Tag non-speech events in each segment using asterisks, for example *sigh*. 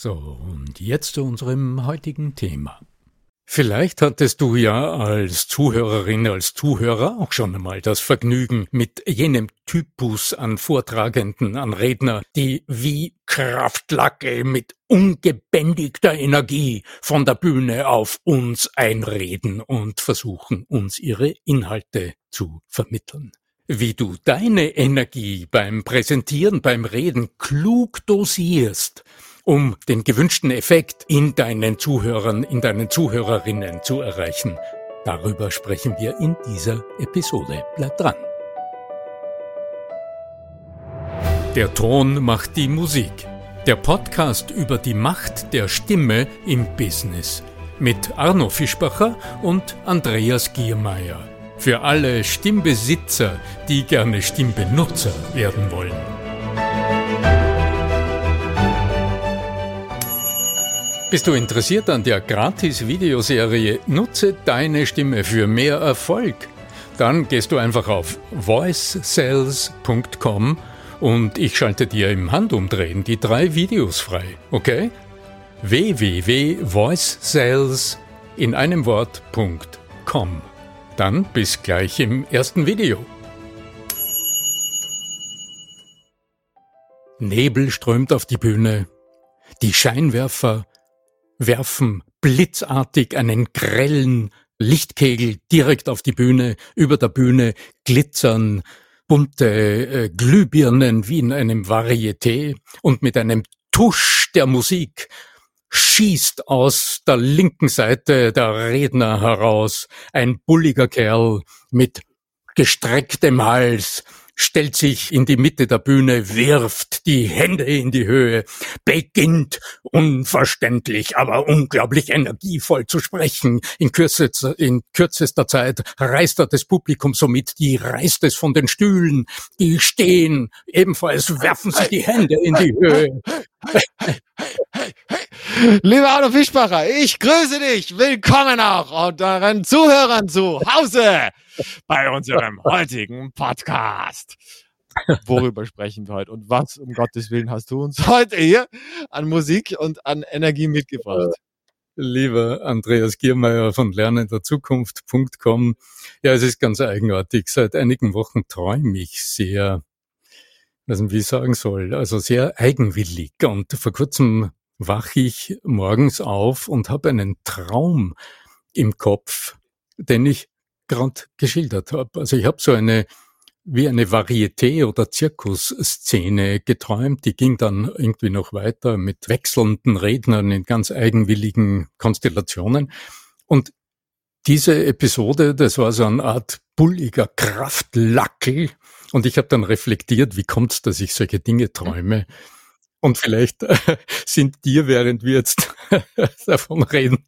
So, und jetzt zu unserem heutigen Thema. Vielleicht hattest du ja als Zuhörerin, als Zuhörer auch schon einmal das Vergnügen mit jenem Typus an Vortragenden, an Redner, die wie Kraftlacke mit ungebändigter Energie von der Bühne auf uns einreden und versuchen, uns ihre Inhalte zu vermitteln. Wie du deine Energie beim Präsentieren, beim Reden klug dosierst, um den gewünschten Effekt in deinen Zuhörern, in deinen Zuhörerinnen zu erreichen. Darüber sprechen wir in dieser Episode. Bleib dran. Der Ton macht die Musik. Der Podcast über die Macht der Stimme im Business. Mit Arno Fischbacher und Andreas Giermeier. Für alle Stimmbesitzer, die gerne Stimmbenutzer werden wollen. Bist du interessiert an der Gratis-Videoserie Nutze deine Stimme für mehr Erfolg? Dann gehst du einfach auf voicesales.com und ich schalte dir im Handumdrehen die drei Videos frei, okay? www.voicesales in einem Wort.com. Dann bis gleich im ersten Video. Nebel strömt auf die Bühne. Die Scheinwerfer werfen blitzartig einen grellen Lichtkegel direkt auf die Bühne, über der Bühne glitzern bunte äh, Glühbirnen wie in einem Varieté und mit einem Tusch der Musik schießt aus der linken Seite der Redner heraus ein bulliger Kerl mit gestrecktem Hals, stellt sich in die Mitte der Bühne, wirft die Hände in die Höhe, beginnt unverständlich, aber unglaublich energievoll zu sprechen. In, Kürze, in kürzester Zeit reißt er das Publikum somit, die reißt es von den Stühlen, die stehen, ebenfalls werfen sich die Hände in die Höhe. Lieber Arno Fischbacher, ich grüße dich. Willkommen auch unseren Zuhörern zu Hause bei unserem heutigen Podcast. Worüber sprechen wir heute und was um Gottes Willen hast du uns *laughs* heute hier an Musik und an Energie mitgebracht? Lieber Andreas Giermeier von lernenderzukunft.com. Ja, es ist ganz eigenartig. Seit einigen Wochen träume ich sehr, also wie ich sagen soll, also sehr eigenwillig. Und vor kurzem wache ich morgens auf und habe einen Traum im Kopf, den ich gerade geschildert habe. Also ich habe so eine wie eine Varieté oder Zirkusszene geträumt. Die ging dann irgendwie noch weiter mit wechselnden Rednern in ganz eigenwilligen Konstellationen. Und diese Episode, das war so eine Art bulliger Kraftlackel. Und ich habe dann reflektiert, wie kommt es, dass ich solche Dinge träume? Und vielleicht *laughs* sind dir, während wir jetzt *laughs* davon reden,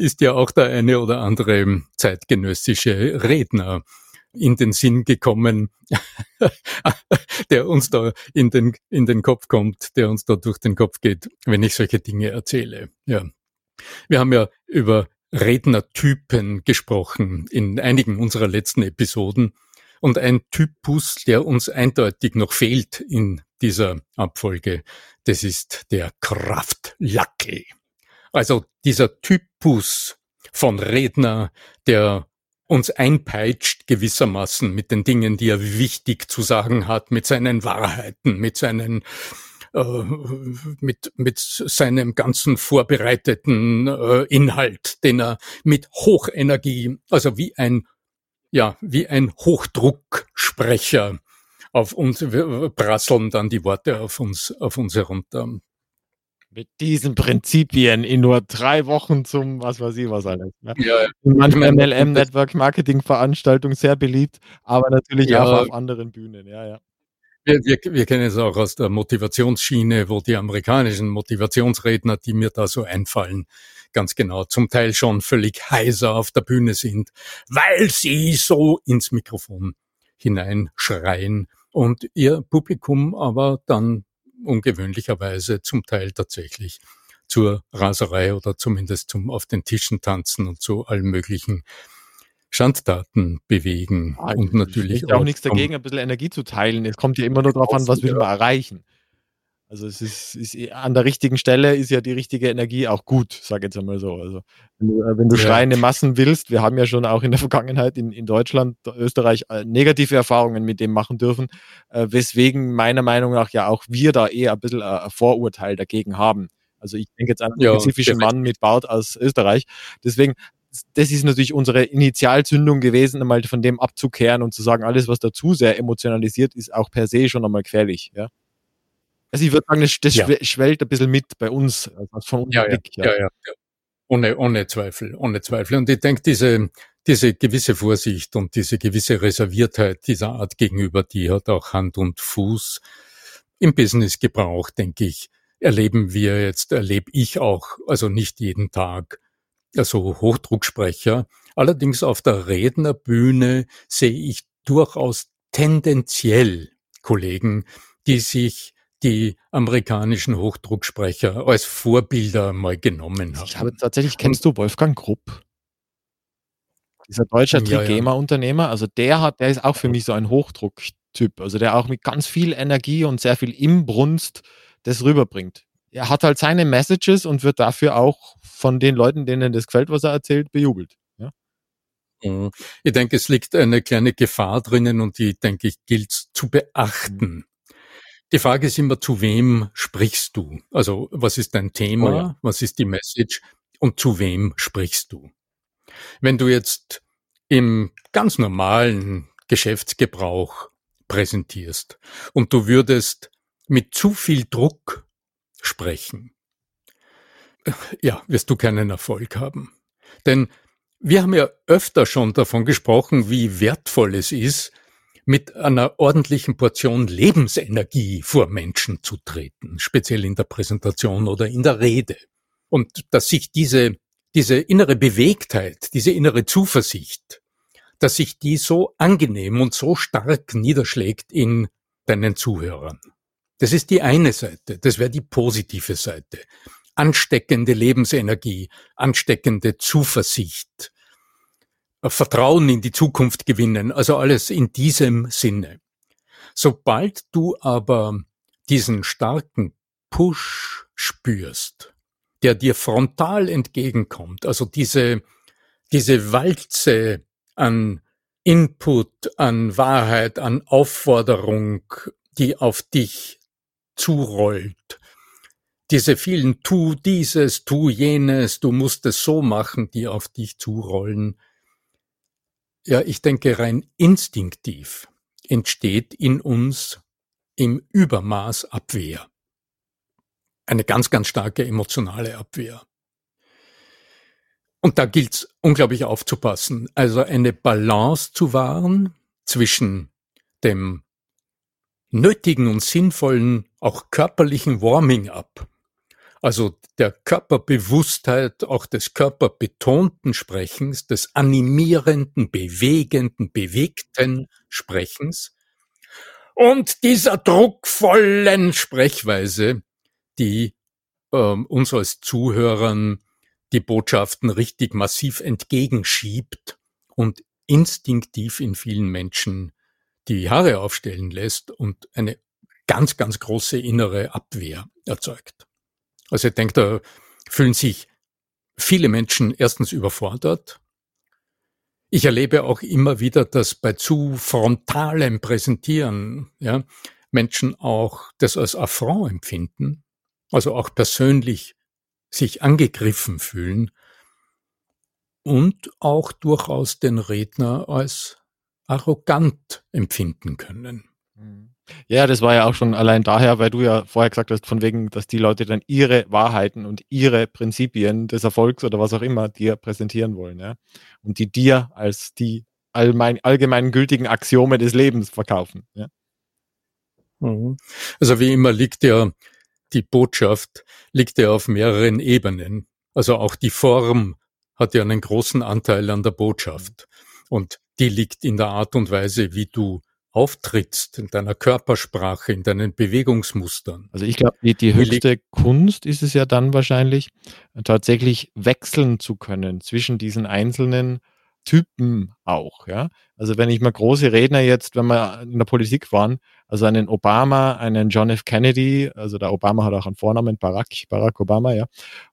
ist ja auch der eine oder andere zeitgenössische Redner in den Sinn gekommen, *laughs* der uns da in den, in den Kopf kommt, der uns da durch den Kopf geht, wenn ich solche Dinge erzähle. Ja. Wir haben ja über Rednertypen gesprochen in einigen unserer letzten Episoden. Und ein Typus, der uns eindeutig noch fehlt in dieser Abfolge, das ist der Kraftlackel. Also dieser Typus von Redner, der uns einpeitscht gewissermaßen mit den Dingen, die er wichtig zu sagen hat, mit seinen Wahrheiten, mit seinen äh, mit, mit seinem ganzen vorbereiteten äh, Inhalt, den er mit Hochenergie, also wie ein, ja, wie ein Hochdrucksprecher auf uns, prasseln dann die Worte auf uns, auf uns herunter mit diesen Prinzipien in nur drei Wochen zum, was weiß ich was alles. Ne? Ja, Manchmal MLM Network Marketing Veranstaltung sehr beliebt, aber natürlich ja, auch auf anderen Bühnen. Ja, ja. Wir, wir, wir kennen es auch aus der Motivationsschiene, wo die amerikanischen Motivationsredner, die mir da so einfallen, ganz genau, zum Teil schon völlig heiser auf der Bühne sind, weil sie so ins Mikrofon hineinschreien und ihr Publikum aber dann ungewöhnlicherweise zum Teil tatsächlich zur Raserei oder zumindest zum auf den Tischen tanzen und zu allen möglichen Schandtaten bewegen. Ah, und natürlich auch, auch nichts dagegen, ein bisschen Energie zu teilen. Es kommt ja immer nur darauf an, was will man erreichen. Also es ist, ist, an der richtigen Stelle ist ja die richtige Energie auch gut, sage jetzt einmal so. Also wenn du, äh, wenn du ja. schreiende Massen willst, wir haben ja schon auch in der *laughs* Vergangenheit in, in Deutschland, Österreich äh, negative Erfahrungen mit dem machen dürfen, äh, weswegen meiner Meinung nach ja auch wir da eher ein bisschen ein Vorurteil dagegen haben. Also ich denke jetzt an einen ja, spezifischen Mann mit Bart aus Österreich. Deswegen, das ist natürlich unsere Initialzündung gewesen, einmal von dem abzukehren und zu sagen, alles, was dazu sehr emotionalisiert, ist auch per se schon einmal gefährlich. Ja? Also ich würde sagen, das, das ja. schwellt ein bisschen mit bei uns, also von uns ja, Blick, ja. Ja, ja, ja. Ohne, ohne Zweifel, ohne Zweifel. Und ich denke, diese, diese gewisse Vorsicht und diese gewisse Reserviertheit dieser Art gegenüber, die hat auch Hand und Fuß im Businessgebrauch, denke ich, erleben wir jetzt, erlebe ich auch, also nicht jeden Tag, also Hochdrucksprecher. Allerdings auf der Rednerbühne sehe ich durchaus tendenziell Kollegen, die sich die amerikanischen Hochdrucksprecher als Vorbilder mal genommen haben. Ich habe tatsächlich, kennst du Wolfgang Grupp? Dieser deutsche Trigema-Unternehmer, also der hat, der ist auch für mich so ein Hochdrucktyp, also der auch mit ganz viel Energie und sehr viel Imbrunst das rüberbringt. Er hat halt seine Messages und wird dafür auch von den Leuten, denen das gefällt, was er erzählt, bejubelt. Mhm. Ich denke, es liegt eine kleine Gefahr drinnen und die, denke ich, gilt zu beachten. Die Frage ist immer, zu wem sprichst du? Also, was ist dein Thema? Oh ja. Was ist die Message? Und zu wem sprichst du? Wenn du jetzt im ganz normalen Geschäftsgebrauch präsentierst und du würdest mit zu viel Druck sprechen, ja, wirst du keinen Erfolg haben. Denn wir haben ja öfter schon davon gesprochen, wie wertvoll es ist, mit einer ordentlichen Portion Lebensenergie vor Menschen zu treten, speziell in der Präsentation oder in der Rede. Und dass sich diese, diese innere Bewegtheit, diese innere Zuversicht, dass sich die so angenehm und so stark niederschlägt in deinen Zuhörern. Das ist die eine Seite, das wäre die positive Seite. Ansteckende Lebensenergie, ansteckende Zuversicht, Vertrauen in die Zukunft gewinnen, also alles in diesem Sinne. Sobald du aber diesen starken Push spürst, der dir frontal entgegenkommt, also diese, diese Walze an Input, an Wahrheit, an Aufforderung, die auf dich zurollt, diese vielen tu dieses, tu jenes, du musst es so machen, die auf dich zurollen, ja, ich denke rein instinktiv entsteht in uns im Übermaß Abwehr. Eine ganz, ganz starke emotionale Abwehr. Und da gilt es unglaublich aufzupassen, also eine Balance zu wahren zwischen dem nötigen und sinnvollen, auch körperlichen Warming-up, also der Körperbewusstheit, auch des körperbetonten Sprechens, des animierenden, bewegenden, bewegten Sprechens und dieser druckvollen Sprechweise, die ähm, uns als Zuhörern die Botschaften richtig massiv entgegenschiebt und instinktiv in vielen Menschen die Haare aufstellen lässt und eine ganz, ganz große innere Abwehr erzeugt. Also ich denke, da fühlen sich viele Menschen erstens überfordert. Ich erlebe auch immer wieder, dass bei zu frontalem Präsentieren ja, Menschen auch das als Affront empfinden, also auch persönlich sich angegriffen fühlen und auch durchaus den Redner als arrogant empfinden können. Mhm. Ja, das war ja auch schon allein daher, weil du ja vorher gesagt hast, von wegen, dass die Leute dann ihre Wahrheiten und ihre Prinzipien des Erfolgs oder was auch immer dir präsentieren wollen, ja. Und die dir als die allgemein, allgemein gültigen Axiome des Lebens verkaufen, ja. Mhm. Also wie immer liegt ja die Botschaft, liegt ja auf mehreren Ebenen. Also auch die Form hat ja einen großen Anteil an der Botschaft. Und die liegt in der Art und Weise, wie du auftrittst, in deiner Körpersprache, in deinen Bewegungsmustern. Also ich glaube, die, die höchste Kunst ist es ja dann wahrscheinlich, tatsächlich wechseln zu können zwischen diesen einzelnen Typen auch, ja. Also wenn ich mal große Redner jetzt, wenn wir in der Politik waren, also einen Obama, einen John F. Kennedy, also der Obama hat auch einen Vornamen, Barack, Barack Obama, ja,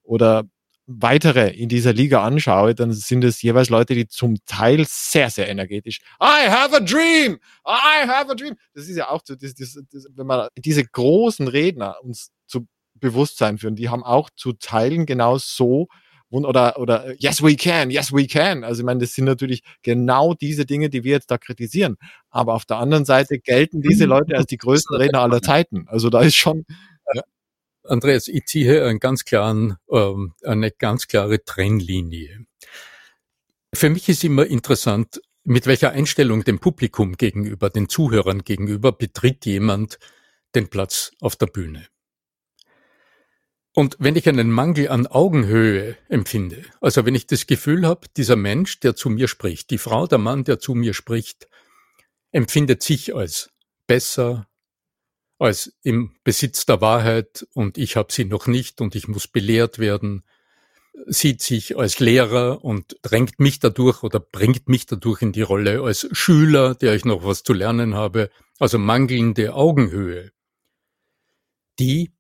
oder weitere in dieser Liga anschaue, dann sind es jeweils Leute, die zum Teil sehr, sehr energetisch. I have a dream! I have a dream! Das ist ja auch so, das, das, das, wenn man diese großen Redner uns zu Bewusstsein führen, die haben auch zu Teilen genau so oder, oder yes we can, yes we can. Also ich meine, das sind natürlich genau diese Dinge, die wir jetzt da kritisieren. Aber auf der anderen Seite gelten diese Leute als die größten Redner aller Zeiten. Also da ist schon, ja. Andreas, ich ziehe einen ganz klaren, ähm, eine ganz klare Trennlinie. Für mich ist immer interessant, mit welcher Einstellung dem Publikum gegenüber, den Zuhörern gegenüber betritt jemand den Platz auf der Bühne. Und wenn ich einen Mangel an Augenhöhe empfinde, also wenn ich das Gefühl habe, dieser Mensch, der zu mir spricht, die Frau, der Mann, der zu mir spricht, empfindet sich als besser, als im Besitz der Wahrheit und ich habe sie noch nicht und ich muss belehrt werden, sieht sich als Lehrer und drängt mich dadurch oder bringt mich dadurch in die Rolle als Schüler, der ich noch was zu lernen habe, also mangelnde Augenhöhe. Die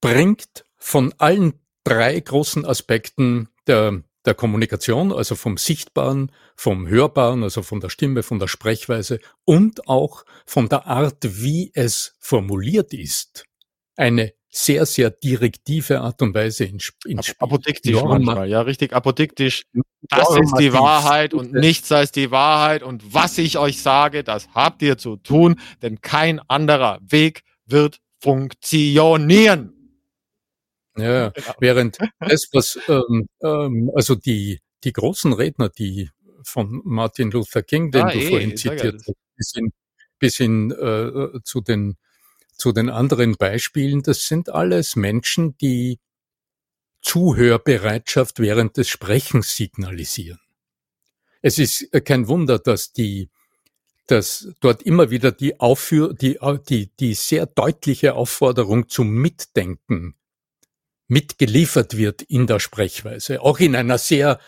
bringt von allen drei großen Aspekten der der Kommunikation, also vom Sichtbaren, vom Hörbaren, also von der Stimme, von der Sprechweise und auch von der Art, wie es formuliert ist, eine sehr, sehr direktive Art und Weise ins, ins Spiel. Apodiktisch manchmal, ja, richtig apodiktisch. Das ist die Wahrheit und nichts als die Wahrheit und was ich euch sage, das habt ihr zu tun, denn kein anderer Weg wird funktionieren. Ja, genau. während das, was ähm, ähm, also die, die großen Redner, die von Martin Luther King, den ah, du eh, vorhin zitiert hast, bis hin, bis hin äh, zu, den, zu den anderen Beispielen, das sind alles Menschen, die Zuhörbereitschaft während des Sprechens signalisieren. Es ist kein Wunder, dass die dass dort immer wieder die Aufführ die, die, die sehr deutliche Aufforderung zum Mitdenken mitgeliefert wird in der Sprechweise, auch in einer sehr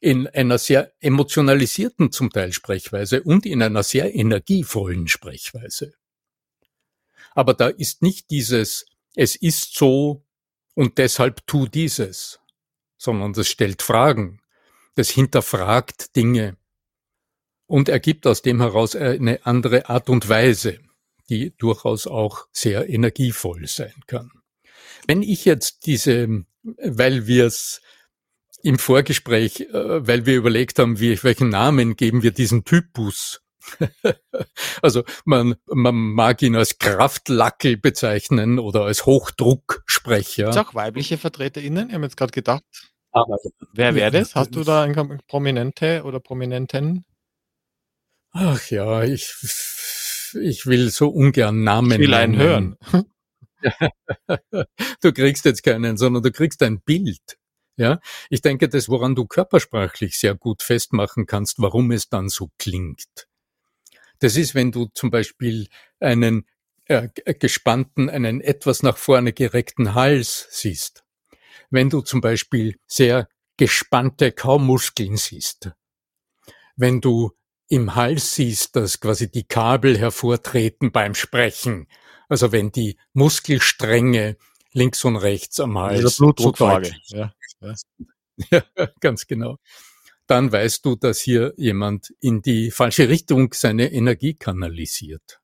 in einer sehr emotionalisierten zum Teil Sprechweise und in einer sehr energievollen Sprechweise. Aber da ist nicht dieses, es ist so und deshalb tu dieses, sondern das stellt Fragen, das hinterfragt Dinge und ergibt aus dem heraus eine andere Art und Weise, die durchaus auch sehr energievoll sein kann. Wenn ich jetzt diese, weil wir es im Vorgespräch, äh, weil wir überlegt haben, wie, welchen Namen geben wir diesen Typus? *laughs* also man, man mag ihn als Kraftlackel bezeichnen oder als Hochdrucksprecher. Gibt auch weibliche VertreterInnen? Ich habe jetzt gerade gedacht. Aber, Wer wäre das? Hast du da einen Prominente oder Prominenten? Ach ja, ich, ich will so ungern Namen. Ich will einen hören. *laughs* du kriegst jetzt keinen, sondern du kriegst ein Bild. Ja, ich denke, das, woran du körpersprachlich sehr gut festmachen kannst, warum es dann so klingt. Das ist, wenn du zum Beispiel einen äh, gespannten, einen etwas nach vorne gereckten Hals siehst. Wenn du zum Beispiel sehr gespannte Kaumuskeln siehst. Wenn du im Hals siehst, dass quasi die Kabel hervortreten beim Sprechen Also wenn die Muskelstränge links und rechts am Hals also Blutdruckwaage. So ja, ja. *laughs* ja, ganz genau. Dann weißt du, dass hier jemand in die falsche Richtung seine Energie kanalisiert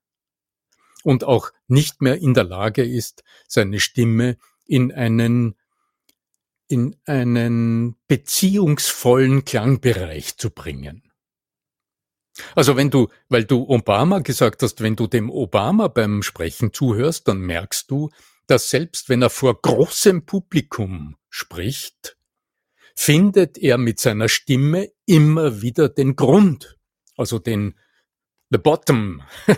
und auch nicht mehr in der Lage ist, seine Stimme in einen in einen beziehungsvollen Klangbereich zu bringen. Also wenn du, weil du Obama gesagt hast, wenn du dem Obama beim Sprechen zuhörst, dann merkst du, dass selbst wenn er vor großem Publikum spricht, findet er mit seiner Stimme immer wieder den Grund, also den the bottom *laughs*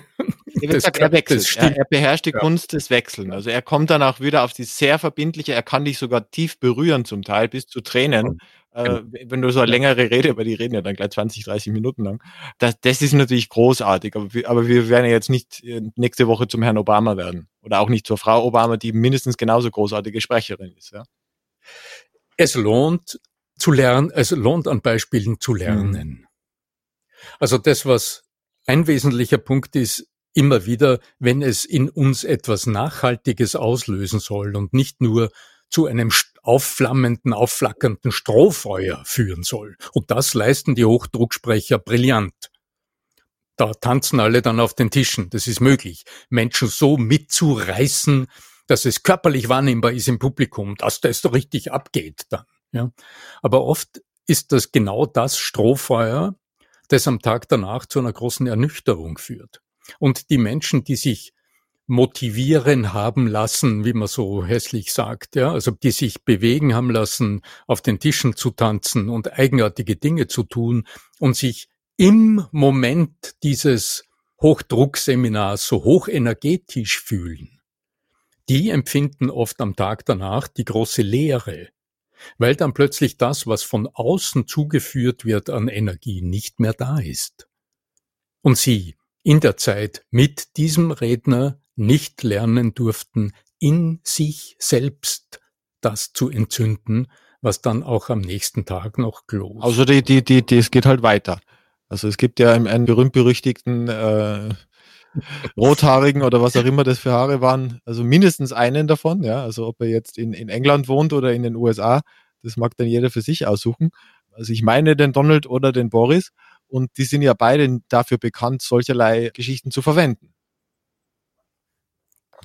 Gesagt, er wechselt. Er, er, beherrscht die ja. Kunst des Wechseln. Also er kommt dann auch wieder auf die sehr verbindliche, er kann dich sogar tief berühren zum Teil, bis zu Tränen. Äh, genau. wenn du so eine längere Rede, über die reden ja dann gleich 20, 30 Minuten lang. Das, das ist natürlich großartig, aber wir, aber wir werden ja jetzt nicht äh, nächste Woche zum Herrn Obama werden. Oder auch nicht zur Frau Obama, die mindestens genauso großartige Sprecherin ist. Ja? Es lohnt zu lernen, es lohnt an Beispielen zu lernen. Mhm. Also das, was ein wesentlicher Punkt ist, immer wieder, wenn es in uns etwas Nachhaltiges auslösen soll und nicht nur zu einem aufflammenden, aufflackernden Strohfeuer führen soll. Und das leisten die Hochdrucksprecher brillant. Da tanzen alle dann auf den Tischen. Das ist möglich. Menschen so mitzureißen, dass es körperlich wahrnehmbar ist im Publikum, dass das richtig abgeht dann. Ja. Aber oft ist das genau das Strohfeuer, das am Tag danach zu einer großen Ernüchterung führt. Und die Menschen, die sich motivieren haben lassen, wie man so hässlich sagt, ja, also die sich bewegen haben lassen, auf den Tischen zu tanzen und eigenartige Dinge zu tun und sich im Moment dieses Hochdruckseminars so hochenergetisch fühlen, die empfinden oft am Tag danach die große Leere, weil dann plötzlich das, was von außen zugeführt wird an Energie, nicht mehr da ist. Und sie in der Zeit mit diesem Redner nicht lernen durften, in sich selbst das zu entzünden, was dann auch am nächsten Tag noch glost. Also die, die, die, die, es geht halt weiter. Also es gibt ja einen berühmt-berüchtigten äh, *laughs* Rothaarigen oder was auch immer das für Haare waren, also mindestens einen davon, ja, also ob er jetzt in, in England wohnt oder in den USA, das mag dann jeder für sich aussuchen. Also ich meine den Donald oder den Boris und die sind ja beide dafür bekannt, solcherlei Geschichten zu verwenden.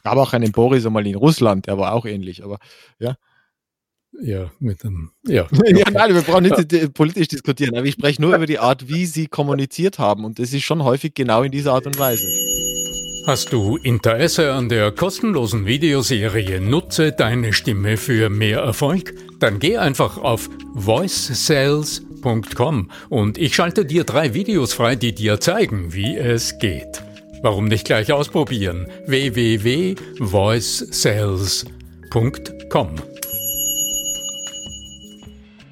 Gab auch einen Boris einmal in Russland, der war auch ähnlich, aber ja. Ja, mit einem, ja. *laughs* ja, nein, wir brauchen nicht politisch diskutieren, aber ich spreche nur über die Art, wie sie kommuniziert haben und das ist schon häufig genau in dieser Art und Weise. Hast du Interesse an der kostenlosen Videoserie Nutze deine Stimme für mehr Erfolg? Dann geh einfach auf voicesales.com und ich schalte dir drei Videos frei, die dir zeigen, wie es geht. Warum nicht gleich ausprobieren? www.voicesales.com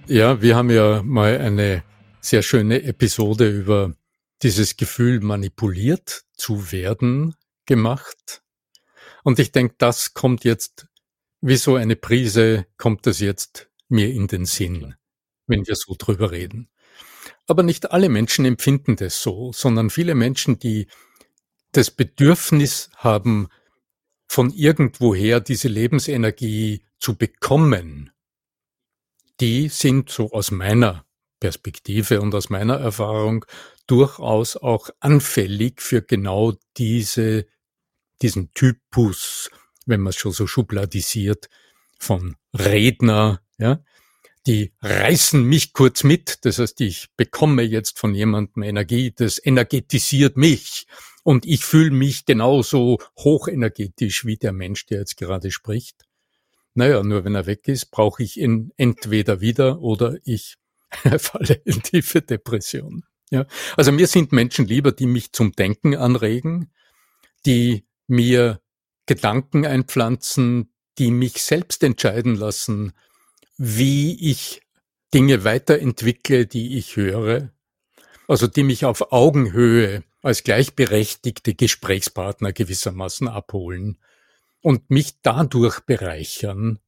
Ja, wir haben ja mal eine sehr schöne Episode über dieses Gefühl manipuliert zu werden gemacht. Und ich denke, das kommt jetzt, wie so eine Prise, kommt das jetzt mir in den Sinn, wenn wir so drüber reden. Aber nicht alle Menschen empfinden das so, sondern viele Menschen, die das Bedürfnis haben, von irgendwoher diese Lebensenergie zu bekommen, die sind so aus meiner Perspektive und aus meiner Erfahrung durchaus auch anfällig für genau diese diesen Typus, wenn man es schon so schubladisiert, von Redner, ja, die reißen mich kurz mit. Das heißt, ich bekomme jetzt von jemandem Energie, das energetisiert mich. Und ich fühle mich genauso hochenergetisch wie der Mensch, der jetzt gerade spricht. Naja, nur wenn er weg ist, brauche ich ihn entweder wieder oder ich *laughs* falle in tiefe Depression. Ja, also mir sind Menschen lieber, die mich zum Denken anregen, die mir Gedanken einpflanzen, die mich selbst entscheiden lassen, wie ich Dinge weiterentwickle, die ich höre, also die mich auf Augenhöhe als gleichberechtigte Gesprächspartner gewissermaßen abholen und mich dadurch bereichern,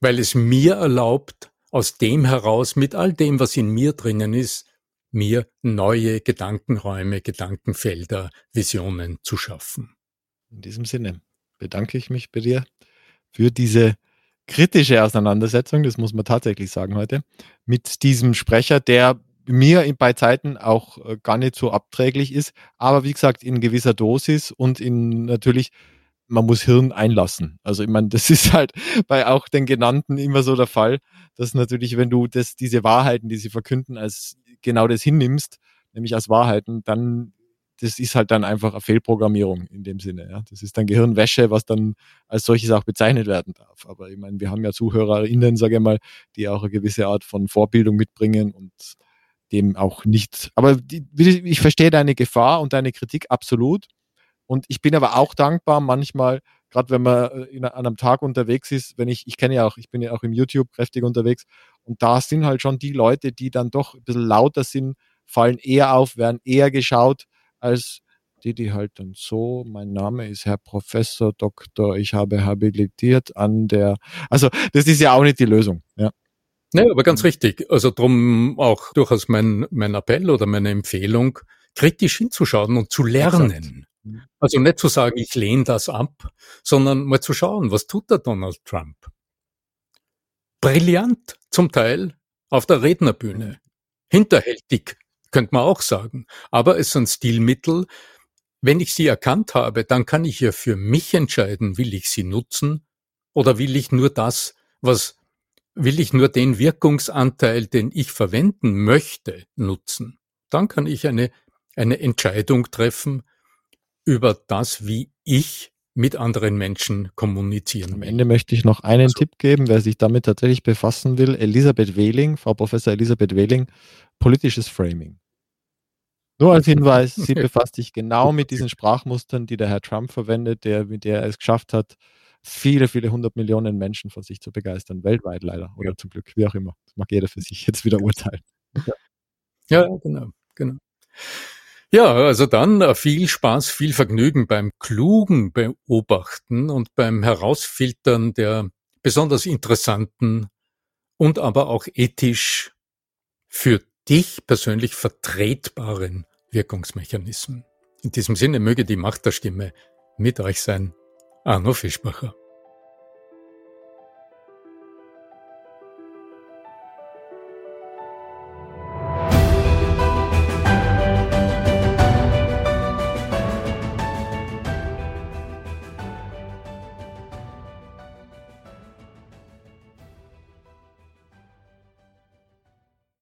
weil es mir erlaubt, aus dem heraus mit all dem, was in mir drinnen ist, mir neue Gedankenräume, Gedankenfelder, Visionen zu schaffen. In diesem Sinne bedanke ich mich bei dir für diese kritische Auseinandersetzung, das muss man tatsächlich sagen heute, mit diesem Sprecher, der mir bei Zeiten auch äh, gar nicht so abträglich ist, aber wie gesagt in gewisser Dosis und in natürlich man muss Hirn einlassen. Also ich meine, das *laughs* ist halt bei auch den genannten immer so der Fall, dass natürlich, wenn du das, diese Wahrheiten, die sie verkünden, als genau das hinnimmst, nämlich als Wahrheiten, dann das ist halt dann einfach eine Fehlprogrammierung in dem Sinne. Ja. Das ist dann Gehirnwäsche, was dann als solches auch bezeichnet werden darf. Aber ich meine, wir haben ja ZuhörerInnen, sage ich mal, die auch eine gewisse Art von Vorbildung mitbringen und dem auch nicht. Aber die, ich verstehe deine Gefahr und deine Kritik absolut. Und ich bin aber auch dankbar manchmal, gerade wenn man äh, in, an einem Tag unterwegs ist, wenn ich, ich kenne ja auch, ich bin ja auch im YouTube kräftig unterwegs und da sind halt schon die Leute, die dann doch ein bisschen lauter sind, fallen eher auf, werden eher geschaut, als die, die halt dann so, mein Name ist Herr Professor Doktor, ich habe habilitiert an der, also das ist ja auch nicht die Lösung, ja. Nee, aber ganz richtig. Also drum auch durchaus mein, mein Appell oder meine Empfehlung, kritisch hinzuschauen und zu lernen. Exakt. Also nicht zu sagen, ich lehne das ab, sondern mal zu schauen, was tut der Donald Trump? Brillant zum Teil auf der Rednerbühne. Hinterhältig, könnte man auch sagen. Aber es sind Stilmittel. Wenn ich sie erkannt habe, dann kann ich ja für mich entscheiden, will ich sie nutzen oder will ich nur das, was will ich nur den Wirkungsanteil, den ich verwenden möchte, nutzen. Dann kann ich eine, eine Entscheidung treffen, über das, wie ich mit anderen Menschen kommunizieren. Am Ende möchte ich noch einen also, Tipp geben, wer sich damit tatsächlich befassen will. Elisabeth Wehling, Frau Professor Elisabeth Wehling, politisches Framing. Nur als Hinweis, sie *laughs* befasst sich genau mit diesen Sprachmustern, die der Herr Trump verwendet, der, mit der er es geschafft hat, viele, viele hundert Millionen Menschen von sich zu begeistern, weltweit leider oder ja. zum Glück, wie auch immer. Das mag jeder für sich jetzt wieder urteilen. Ja, genau, genau. Ja, also dann äh, viel Spaß, viel Vergnügen beim klugen Beobachten und beim Herausfiltern der besonders interessanten und aber auch ethisch für dich persönlich vertretbaren Wirkungsmechanismen. In diesem Sinne möge die Macht der Stimme mit euch sein. Arno Fischbacher.